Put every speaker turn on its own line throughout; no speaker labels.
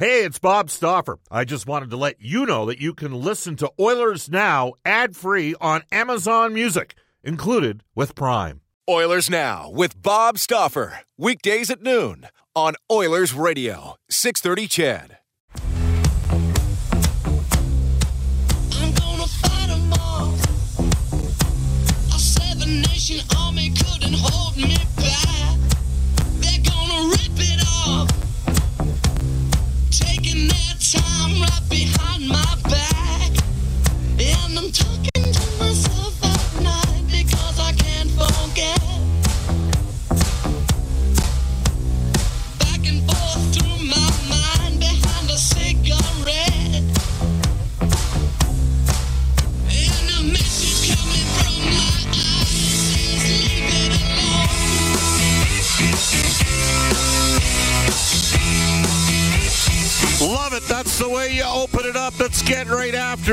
Hey, it's Bob Stauffer. I just wanted to let you know that you can listen to Oilers Now ad free on Amazon Music, included with Prime.
Oilers Now with Bob Stauffer. Weekdays at noon on Oilers Radio, 630 Ched.
I'm gonna fight 'em all. A seven nation I'm talking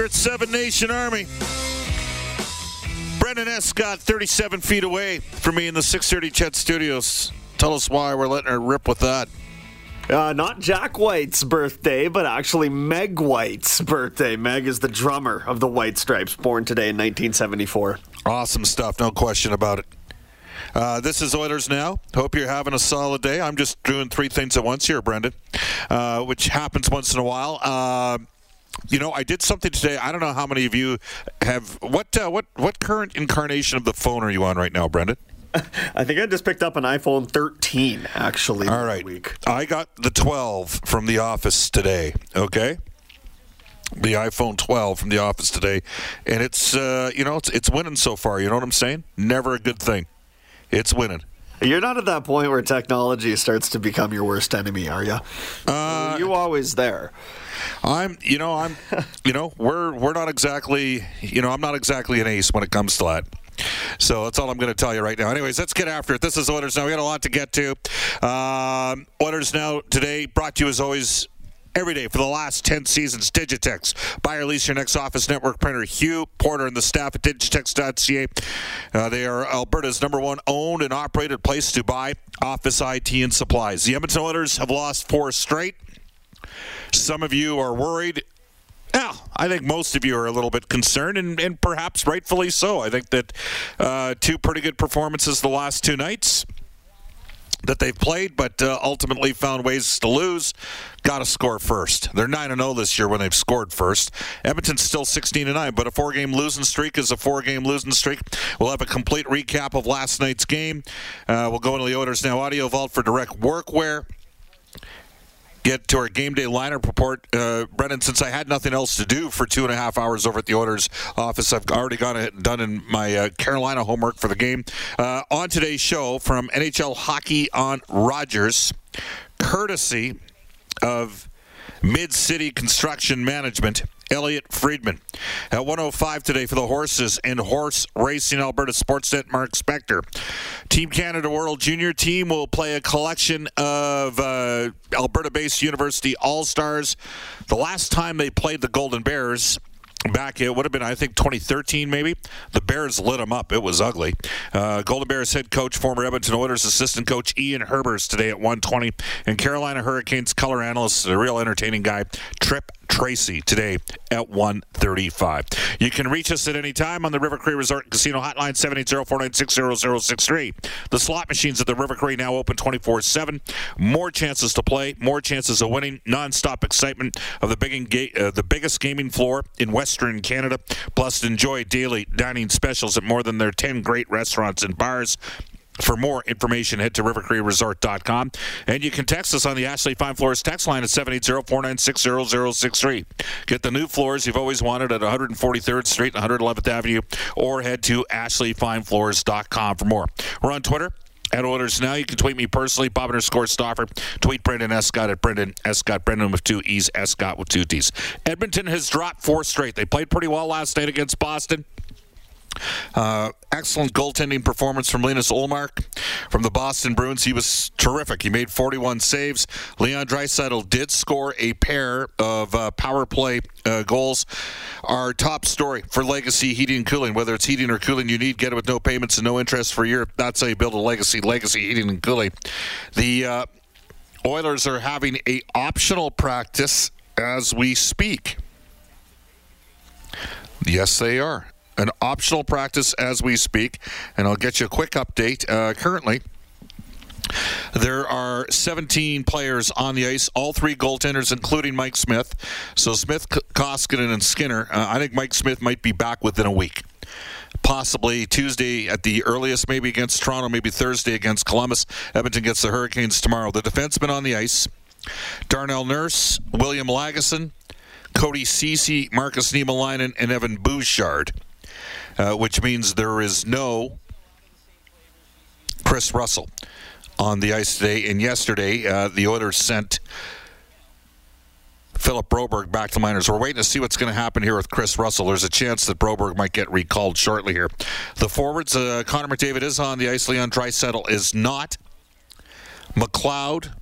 it.
Seven Nation Army. Brendan Escott, 37 feet away from me in the 630 Ched Studios. Tell us why we're letting her rip with that.
Uh, not Jack White's birthday, but actually Meg White's birthday. Meg is the drummer of the White Stripes, born today in 1974.
Awesome stuff, no question about it. Uh, this is Oilers Now. Hope you're having a solid day. I'm just doing three things at once here, Brendan, uh, which happens once in a while. You know, I did something today. I don't know how many of you have what uh, what what current incarnation of the phone are you on right now, Brendan?
I think I just picked up an iPhone 13, actually,
All right.
week.
I got the 12 from the office today, okay? The iPhone 12 from the office today, and it's uh, you know, it's it's winning so far, you know what I'm saying? Never a good thing. It's winning.
You're not at that point where technology starts to become your worst enemy, are you? Uh, you always there.
I'm, you know, I'm, you know, we're we're not exactly, you know, I'm not exactly an ace when it comes to that. So that's all I'm going to tell you right now. Anyways, let's get after it. This is Oilers Now. We got a lot to get to. Um, Now today brought to you as always every day for the last 10 seasons. Digitex. Buy or lease your next office network printer. Hugh Porter and the staff at digitex.ca. Uh, they are Alberta's number one owned and operated place to buy office IT and supplies. The Edmonton Oilers have lost four straight. Some of you are worried. I think most of you are a little bit concerned, and, and perhaps rightfully so. I think that uh, two pretty good performances the last two nights that they've played, but uh, ultimately found ways to lose. Got to score first. They're nine and zero this year when they've scored first. Edmonton's still sixteen and nine, but a four-game losing streak is a four-game losing streak. We'll have a complete recap of last night's game. Uh, we'll go into the Oilers now audio vault for direct workwear get to our game day lineup report. Uh, Brendan, since I had nothing else to do for two and a half hours over at the Oilers office, I've already gone and done in my uh, Carolina homework for the game. Uh, on today's show from NHL Hockey on Rogers, courtesy of Mid City Construction Management. Elliotte Friedman. At 105 today for the horses and horse racing Alberta Sportsnet Mark Spector. Team Canada World Junior Team will play a collection of uh, Alberta based university all stars. The last time they played the Golden Bears. Back, it would have been, I think, 2013 maybe. The Bears lit them up. It was ugly. Uh, Golden Bears head coach, former Edmonton Oilers assistant coach Ian Herbers today at 120. And Carolina Hurricanes color analyst, a real entertaining guy, Tripp Tracy today at 135. You can reach us at any time on the River Cree Resort Casino Hotline 780-496-0063. The slot machines at the River Cree now open 24/7. More chances to play, more chances of winning, non-stop excitement of the big enga- uh, the biggest gaming floor in Western Canada. Plus enjoy daily dining specials at more than their 10 great restaurants and bars. For more information, head to rivercreeresort.com. And you can text us on the Ashley Fine Floors text line at 780-496-0063. Get the new floors you've always wanted at 143rd Street and 111th Avenue, or head to ashleyfinefloors.com for more. We're on Twitter. At Oilers Now, you can tweet me personally, Bob underscore Stauffer. Tweet Brendan Escott at Brendan Escott. Brendan with two E's, Escott with two T's. Edmonton has dropped four straight. They played pretty well last night against Boston. Uh, excellent goaltending performance from Linus Ullmark from the Boston Bruins. He was terrific. He made 41 saves. Leon Draisaitl did score a pair of uh, power play uh, goals. Our top story for Legacy Heating and Cooling, whether it's heating or cooling you need, get it with no payments and no interest for a year. That's how you build a legacy. Legacy Heating and Cooling. The uh, Oilers are having a optional practice as we speak. Yes, they are. An optional practice as we speak. And I'll get you a quick update. Uh, currently, there are 17 players on the ice, all three goaltenders, including Mike Smith. So Smith, Koskinen, and Skinner. Uh, I think Mike Smith might be back within a week. Possibly Tuesday at the earliest, maybe against Toronto, maybe Thursday against Columbus. Edmonton gets the Hurricanes tomorrow. The defensemen on the ice Darnell Nurse, William Lagesson, Cody Ceci, Markus Niemelainen, and Evan Bouchard, uh, which means there is no Chris Russell on the ice today. And yesterday, uh, the Oilers sent Philip Broberg back to minors. We're waiting to see what's going to happen here with Chris Russell. There's a chance that Broberg might get recalled shortly here. The forwards, uh, Connor McDavid is on the ice. Leon Draisaitl is not. McLeod,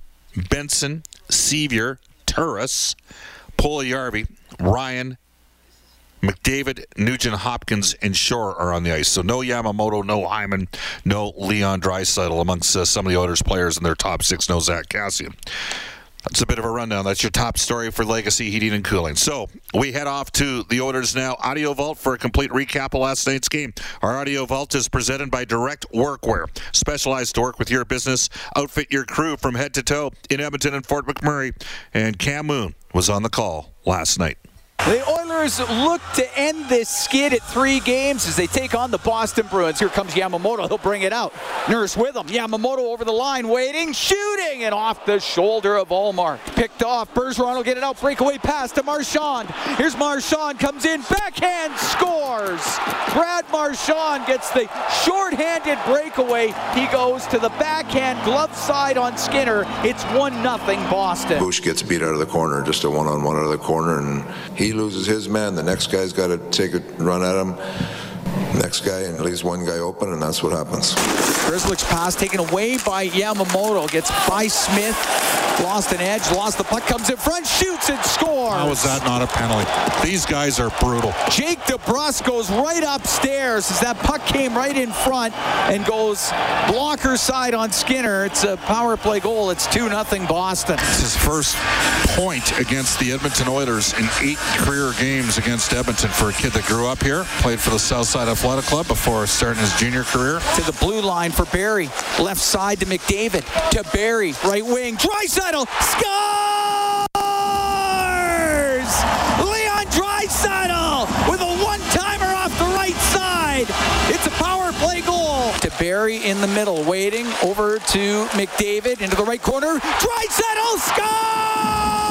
Benson, Sceviour, Turris, Puljujärvi, Ryan, McDavid, Nugent Hopkins, and Shore are on the ice. So no Yamamoto, no Hyman, no Leon Draisaitl amongst uh, some of the Oilers players in their top six. No Zack Kassian. That's a bit of a rundown. That's your top story for Legacy Heating and Cooling. So we head off to the Oilers now. Audio Vault for a complete recap of last night's game. Our Audio Vault is presented by Direct Workwear, specialized to work with your business, outfit your crew from head to toe in Edmonton and Fort McMurray. And Cam Moon was on the call last night.
The Oilers look to end this skid at three games as they take on the Boston Bruins. Here comes Yamamoto. He'll bring it out. Nurse with him. Yamamoto over the line, waiting, shooting, and off the shoulder of Ullmark. Picked off. Bergeron will get it out. Breakaway pass to Marchand. Here's Marchand. Comes in. Backhand scores. Brad Marchand gets the short-handed breakaway. He goes to the backhand glove side on Skinner. It's 1 0 Boston.
Bush gets beat out of the corner, just a one-on-one out of the corner, and he loses his man. The next guy's got to take a run at him. Next guy, and leaves one guy open, and that's what happens.
Grzelcyk's pass taken away by Yamamoto. Gets by Smith. Lost an edge. Lost the puck. Comes in front. Shoots and scores.
How is that not a penalty? These guys are brutal.
Jake DeBrusk goes right upstairs as that puck came right in front and goes blocker side on Skinner. It's a power play goal. It's 2 0 Boston.
It's his first point against the Edmonton Oilers in eight career games against Edmonton for a kid that grew up here, played for the Southside Athletic Club before starting his junior career.
To the blue line for Barrie. Left side to McDavid. To Barrie. Right wing. Draisaitl. Scores! Leon Draisaitl with a one-timer off the right side. It's a power play goal. To Barrie in the middle, waiting over to McDavid into the right corner. Draisaitl scores!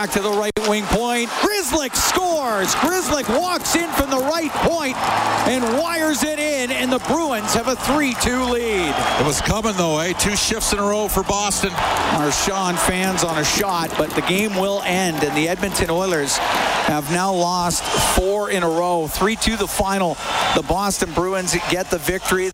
Back to the right wing point. Grzelcyk scores. Grzelcyk walks in from the right point and wires it in, and the Bruins have a 3-2 lead.
It was coming though, eh? Two shifts in a row for Boston.
Marchand fans on a shot, but the game will end, and the Edmonton Oilers have now lost four in a row. 3-2 the final. The Boston Bruins get the victory.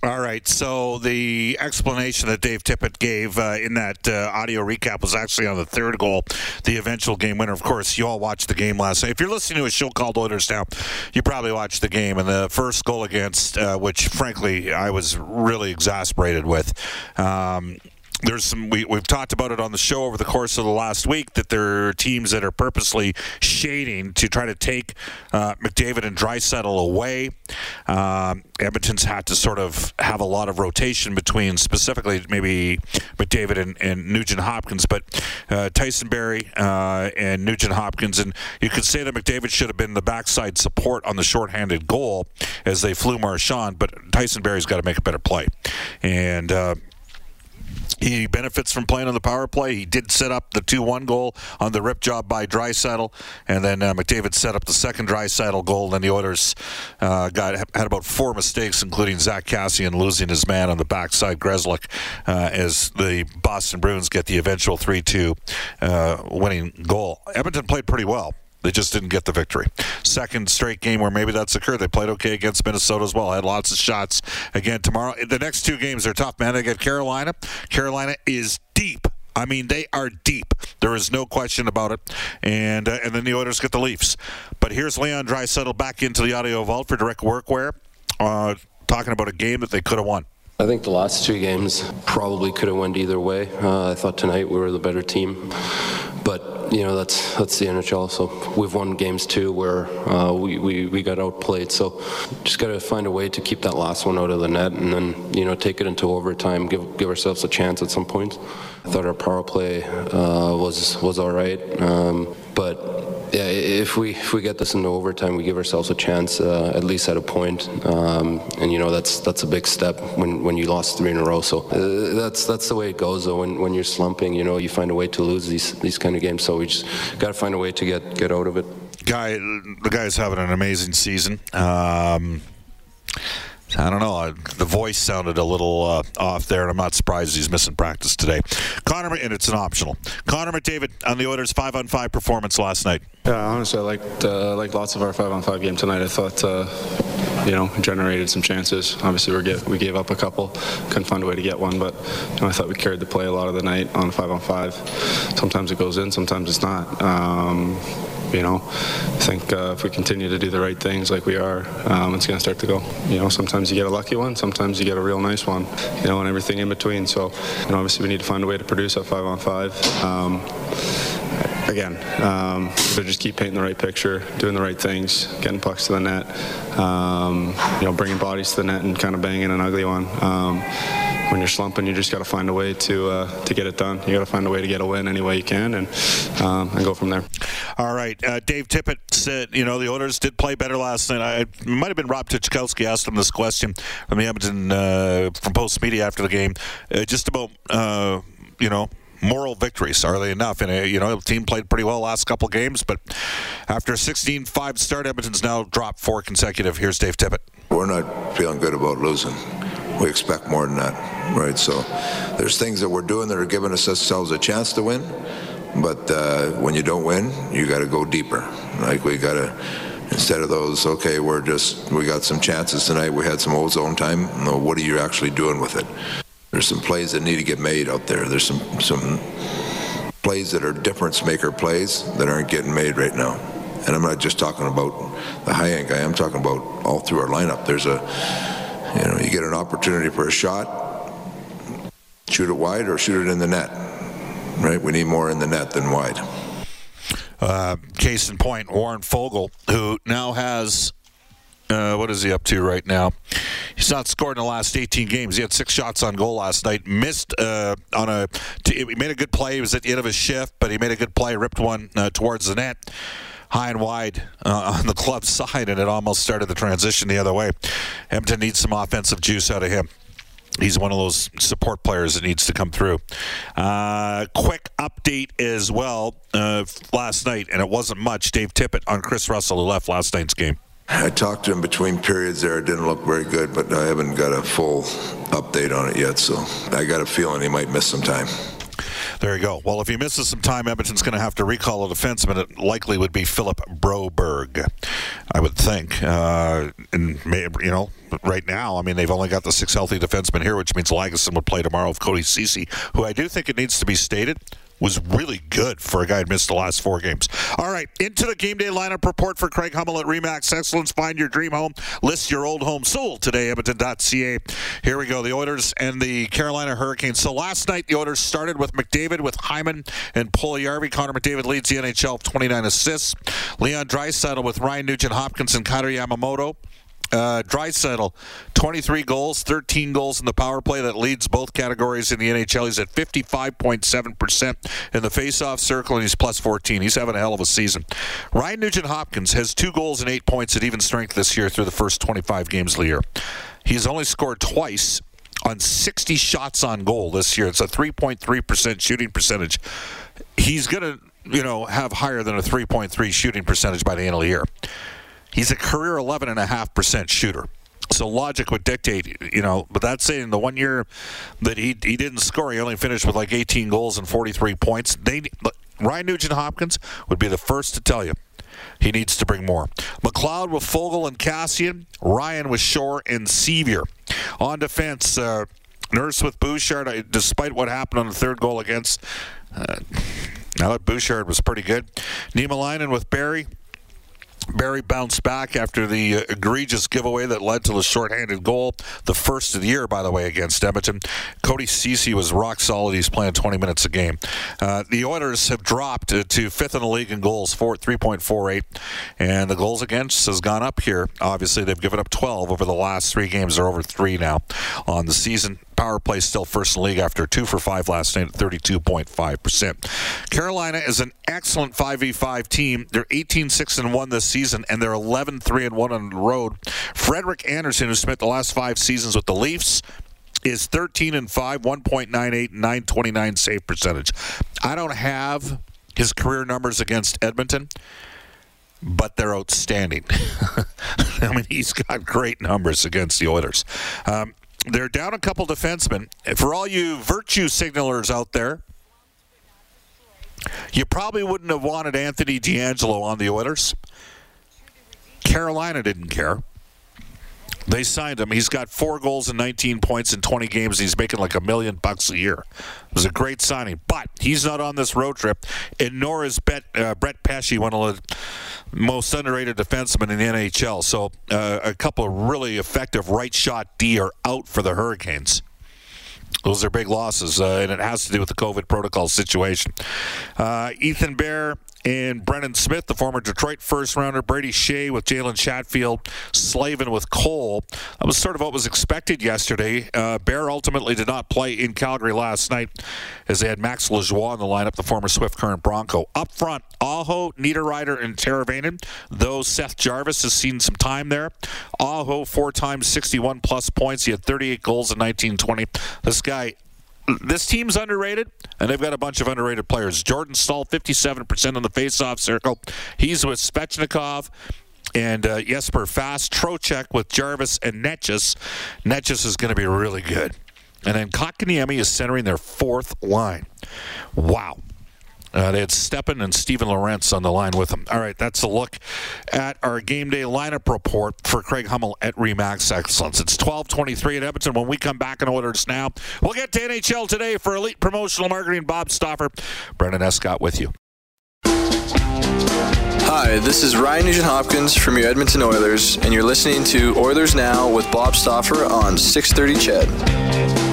All right. So the explanation that Dave Tippett gave uh, in that uh, audio recap was actually on the third goal, the eventual game winner. Of course, you all watched the game last night. If you're listening to a show called Oilers Now, you probably watched the game. And the first goal against, uh, which frankly I was really exasperated with. Um, there's some we, we've talked about it on the show over the course of the last week that there are teams that are purposely shading to try to take uh, McDavid and Draisaitl away. Um, Edmonton's had to sort of have a lot of rotation between specifically maybe McDavid and, and Nugent Hopkins, but uh, Tyson Barrie uh, and Nugent Hopkins, and you could say that McDavid should have been the backside support on the shorthanded goal as they flew Marchand, but Tyson Barrie's got to make a better play, and. He benefits from playing on the power play. He did set up the 2 1 goal on the rip job by Draisaitl, and then uh, McDavid set up the second Draisaitl goal. And the Oilers uh, got had about four mistakes, including Zack Kassian losing his man on the backside, Grzelcyk, uh, as the Boston Bruins get the eventual 3 2 uh, winning goal. Edmonton played pretty well. They just didn't get the victory. Second straight game where maybe that's occurred. They played okay against Minnesota as well. Had lots of shots. Again, tomorrow, the next two games are tough, man. They get Carolina. Carolina is deep I mean, they are deep. There is no question about it. And uh, and then the Oilers get the Leafs. But here's Leon Draisaitl back into the audio vault for direct workwear, uh, talking about a game that they could have won.
I think the last two games probably could have went either way. Uh, I thought tonight we were the better team, but you know that's that's the NHL. So we've won games too where uh, we, we we got outplayed. So just got to find a way to keep that last one out of the net, and then you know take it into overtime. Give give ourselves a chance at some points. I thought our power play uh, was was all right, um, but yeah, if we if we get this into overtime, we give ourselves a chance uh, at least at a point. Um, and you know that's that's a big step when, when you lost three in a row. So uh, that's that's the way it goes. Though when, when you're slumping, you know you find a way to lose these these kind of games. So we just got to find a way to get get out of it.
Guy, the guy's having an amazing season. Um, I don't know. The voice sounded a little uh, off there, and I'm not surprised he's missing practice today. Connor, and it's an optional. Connor McDavid on the Oilers' five on five performance last night.
Yeah, honestly, I liked uh, liked lots of our five on five game tonight. I thought, uh, you know, generated some chances. Obviously, we get, we gave up a couple, couldn't find a way to get one, but you know, I thought we carried the play a lot of the night on five on five. Sometimes it goes in, sometimes it's not. Um, you know, I think uh, if we continue to do the right things like we are, um, it's going to start to go. You know, sometimes you get a lucky one, sometimes you get a real nice one, you know, and everything in between. So, you know, obviously we need to find a way to produce at five on five. Um, again, um, just keep painting the right picture, doing the right things, getting pucks to the net, um, you know, bringing bodies to the net and kind of banging an ugly one. Um, when you're slumping, you just got to find a way to uh, to get it done. You got to find a way to get a win any way you can, and um, and go from there.
All right. Uh, Dave Tippett said, you know, the Oilers did play better last night. I, it might have been Rob Tychkowski asked him this question from the Edmonton, uh, from Post Media after the game, uh, just about, uh, you know, moral victories. Are they enough? And, uh, you know, the team played pretty well last couple games, but after a 16 5 start, Edmonton's now dropped four consecutive. Here's Dave Tippett.
We're not feeling good about losing. We expect more than that, right? So there's things that we're doing that are giving us ourselves a chance to win. But uh, when you don't win, you got to go deeper. Like we got to, instead of those, okay, we're just we got some chances tonight. We had some ozone time. No, what are you actually doing with it? There's some plays that need to get made out there. There's some some plays that are difference maker plays that aren't getting made right now. And I'm not just talking about the high end guy. I'm talking about all through our lineup. There's a, you know, you get an opportunity for a shot, shoot it wide or shoot it in the net. Right? We need more in the net than wide.
Uh, case in point, Warren Foegele, who now has. Uh, what is he up to right now? He's not scored in the last 18 games. He had six shots on goal last night. Missed uh, on a. T- he made a good play. He was at the end of his shift, but he made a good play. Ripped one uh, towards the net, high and wide uh, on the club side, and it almost started the transition the other way. Edmonton needs some offensive juice out of him he's one of those support players that needs to come through. Uh, quick update as well uh, last night, and it wasn't much. Dave Tippett on Chris Russell, who left last night's game.
I talked to him between periods there. It didn't look very good, but I haven't got a full update on it yet. So I got a feeling he might miss some time.
There you go. Well, if he misses some time, Edmonton's going to have to recall a defenseman. It likely would be Philip Broberg, I would think. Uh, and may, you know, right now, I mean, they've only got the six healthy defensemen here, which means Lagesson would play tomorrow with Cody Ceci, who I do think it needs to be stated was really good for a guy who missed the last four games. All right, into the game day lineup report for Craig Hummel at Remax Excellence. Find your dream home. List your old home sold today, Edmonton.ca. Here we go. The Oilers and the Carolina Hurricanes. So last night, the Oilers started with McDavid, with Hyman and Puljujärvi. Connor McDavid leads the NHL with 29 assists. Leon Draisaitl with Ryan Nugent Hopkins and Kailer Yamamoto. Uh, Draisaitl, 23 goals, 13 goals in the power play. That leads both categories in the NHL. He's at 55.7% in the faceoff circle, and he's plus 14. He's having a hell of a season. Ryan Nugent Hopkins has two goals and eight points at even strength this year through the first 25 games of the year. He's only scored twice on 60 shots on goal this year. It's a 3.3% shooting percentage. He's going to, you know, have higher than a 3.3 shooting percentage by the end of the year. He's a career 11.5% shooter. So logic would dictate, you know, but that's saying the one year that he he didn't score, he only finished with like 18 goals and 43 points. They Ryan Nugent Hopkins would be the first to tell you he needs to bring more. McLeod with Foegele and Kassian, Ryan with Shore and Sceviour. On defense, uh, Nurse with Bouchard, I, despite what happened on the third goal against. Uh, now that Bouchard was pretty good. Niemelainen with Barrie. Barrie bounced back after the uh, egregious giveaway that led to the shorthanded goal, the first of the year, by the way, against Edmonton. Cody Ceci was rock solid. He's playing 20 minutes a game. Uh, the Oilers have dropped uh, to fifth in the league in goals, four, 3.48, and the goals against has gone up here. Obviously, they've given up 12 over the last three games. They're over three now on the season power play still first in the league after two for five last night at 32.5%. Carolina is an excellent 5v5 team. They're 18 6 and 1 this season, and they're 11 3 and 1 on the road. Frederik Andersen, who spent the last five seasons with the Leafs, is 13 and 5, 1.98, 929 save percentage. I don't have his career numbers against Edmonton but they're outstanding. I mean, he's got great numbers against the Oilers. Um, they're down a couple defensemen. For all you virtue signalers out there, you probably wouldn't have wanted Anthony DeAngelo on the Oilers. Carolina didn't care. They signed him. He's got four goals and 19 points in 20 games. He's making like a million bucks a year. It was a great signing, but he's not on this road trip, and nor is Bet, uh, Brett Pesce, one of the most underrated defensemen in the NHL. So uh, a couple of really effective right shot D are out for the Hurricanes. Those are big losses, uh, and it has to do with the COVID protocol situation. Uh, Ethan Bear and Brendan Smith, the former Detroit first rounder, Brady Skjei with Jalen Chatfield, Slavin with Cole. That was sort of what was expected yesterday. Uh, Bear ultimately did not play in Calgary last night as they had Max Lajoie in the lineup, the former Swift Current Bronco. Up front, Aho, Niederreiter, and Teravainen, though Seth Jarvis has seen some time there. Aho, four times 61 plus points. He had 38 goals in 1920. This guy this team's underrated, and they've got a bunch of underrated players. Jordan Staal, 57% on the faceoff circle. He's with Svechnikov and uh, Jesper Fast. Trocheck with Jarvis and Necas. Necas is going to be really good. And then Kotkaniemi is centering their fourth line. Wow. Uh, they had Stepan and Steven Lorentz on the line with them. All right, that's a look at our game day lineup report for Craig Hummel at Remax Excellence. It's 12:23 at Edmonton. When we come back in Oilers now, we'll get to NHL today for Elite Promotional Marketing. Bob Stauffer, Brendan Escott with you.
Hi, this is Ryan Nugent Hopkins from your Edmonton Oilers, and you're listening to Oilers Now with Bob Stauffer on 630 Ched.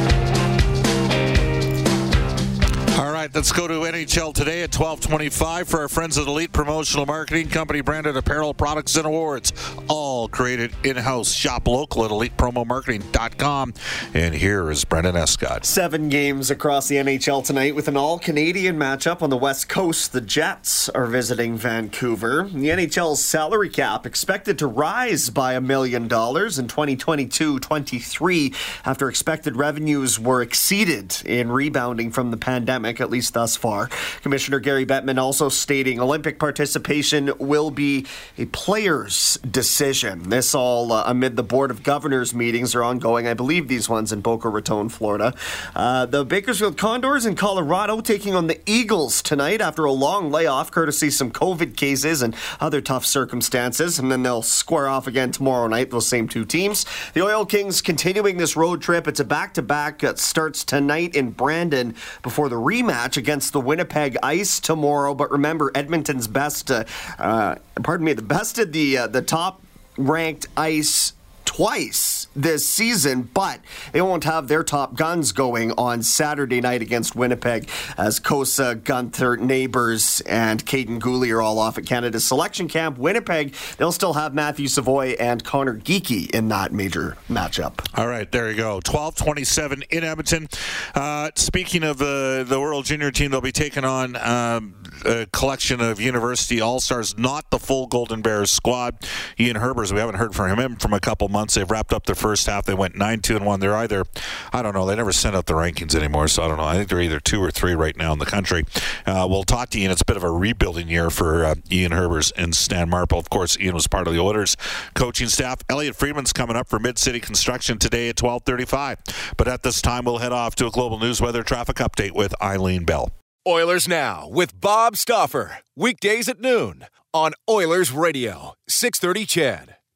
Right, let's go to NHL today at 1225 for our friends at Elite Promotional Marketing Company branded apparel products and awards. All created in-house. Shop local at elitepromomarketing.com. And here is Brendan Escott.
Seven games across the NHL tonight with an all Canadian matchup on the West Coast. The Jets are visiting Vancouver. The NHL's salary cap expected to rise by a million dollars in 2022 23 after expected revenues were exceeded in rebounding from the pandemic, at least thus far. Commissioner Gary Bettman also stating Olympic participation will be a player's decision. This all uh, amid the Board of Governors meetings are ongoing. I believe these ones in Boca Raton, Florida. Uh, the Bakersfield Condors in Colorado taking on the Eagles tonight after a long layoff, courtesy some COVID cases and other tough circumstances. And then they'll square off again tomorrow night, those same two teams. The Oil Kings continuing this road trip. It's a back to back that starts tonight in Brandon before the rematch against the Winnipeg Ice tomorrow. But remember, Edmonton's best, uh, uh, pardon me, the bested the uh, the top ranked Ice twice this season, but they won't have their top guns going on Saturday night against Winnipeg as Cossa, Guenther, Neighbours, and Kaiden Guhle are all off at Canada's selection camp. Winnipeg, they'll still have Matthew Savoie and Conor Geekie in that major matchup.
All right, there you go. 1227 in Edmonton. Uh, speaking of uh, the World Junior team, they'll be taking on um, a collection of university all stars, not the full Golden Bears squad. Ian Herbers, we haven't heard from him from a couple months. They've wrapped up their first half. They went 9 2 and 1. They're either, I don't know, they never send out the rankings anymore, so I don't know. I think they're either two or three right now in the country. Uh, we'll talk to Ian. It's a bit of a rebuilding year for uh, Ian Herbers and Stan Marple. Of course, Ian was part of the Oilers coaching staff. Elliotte Friedman's coming up for Mid City Construction today at 1235. But at this time, we'll head off to a global news weather traffic update with Eileen Bell.
Oilers Now with Bob Stauffer. Weekdays at noon on Oilers Radio, 630 Ched.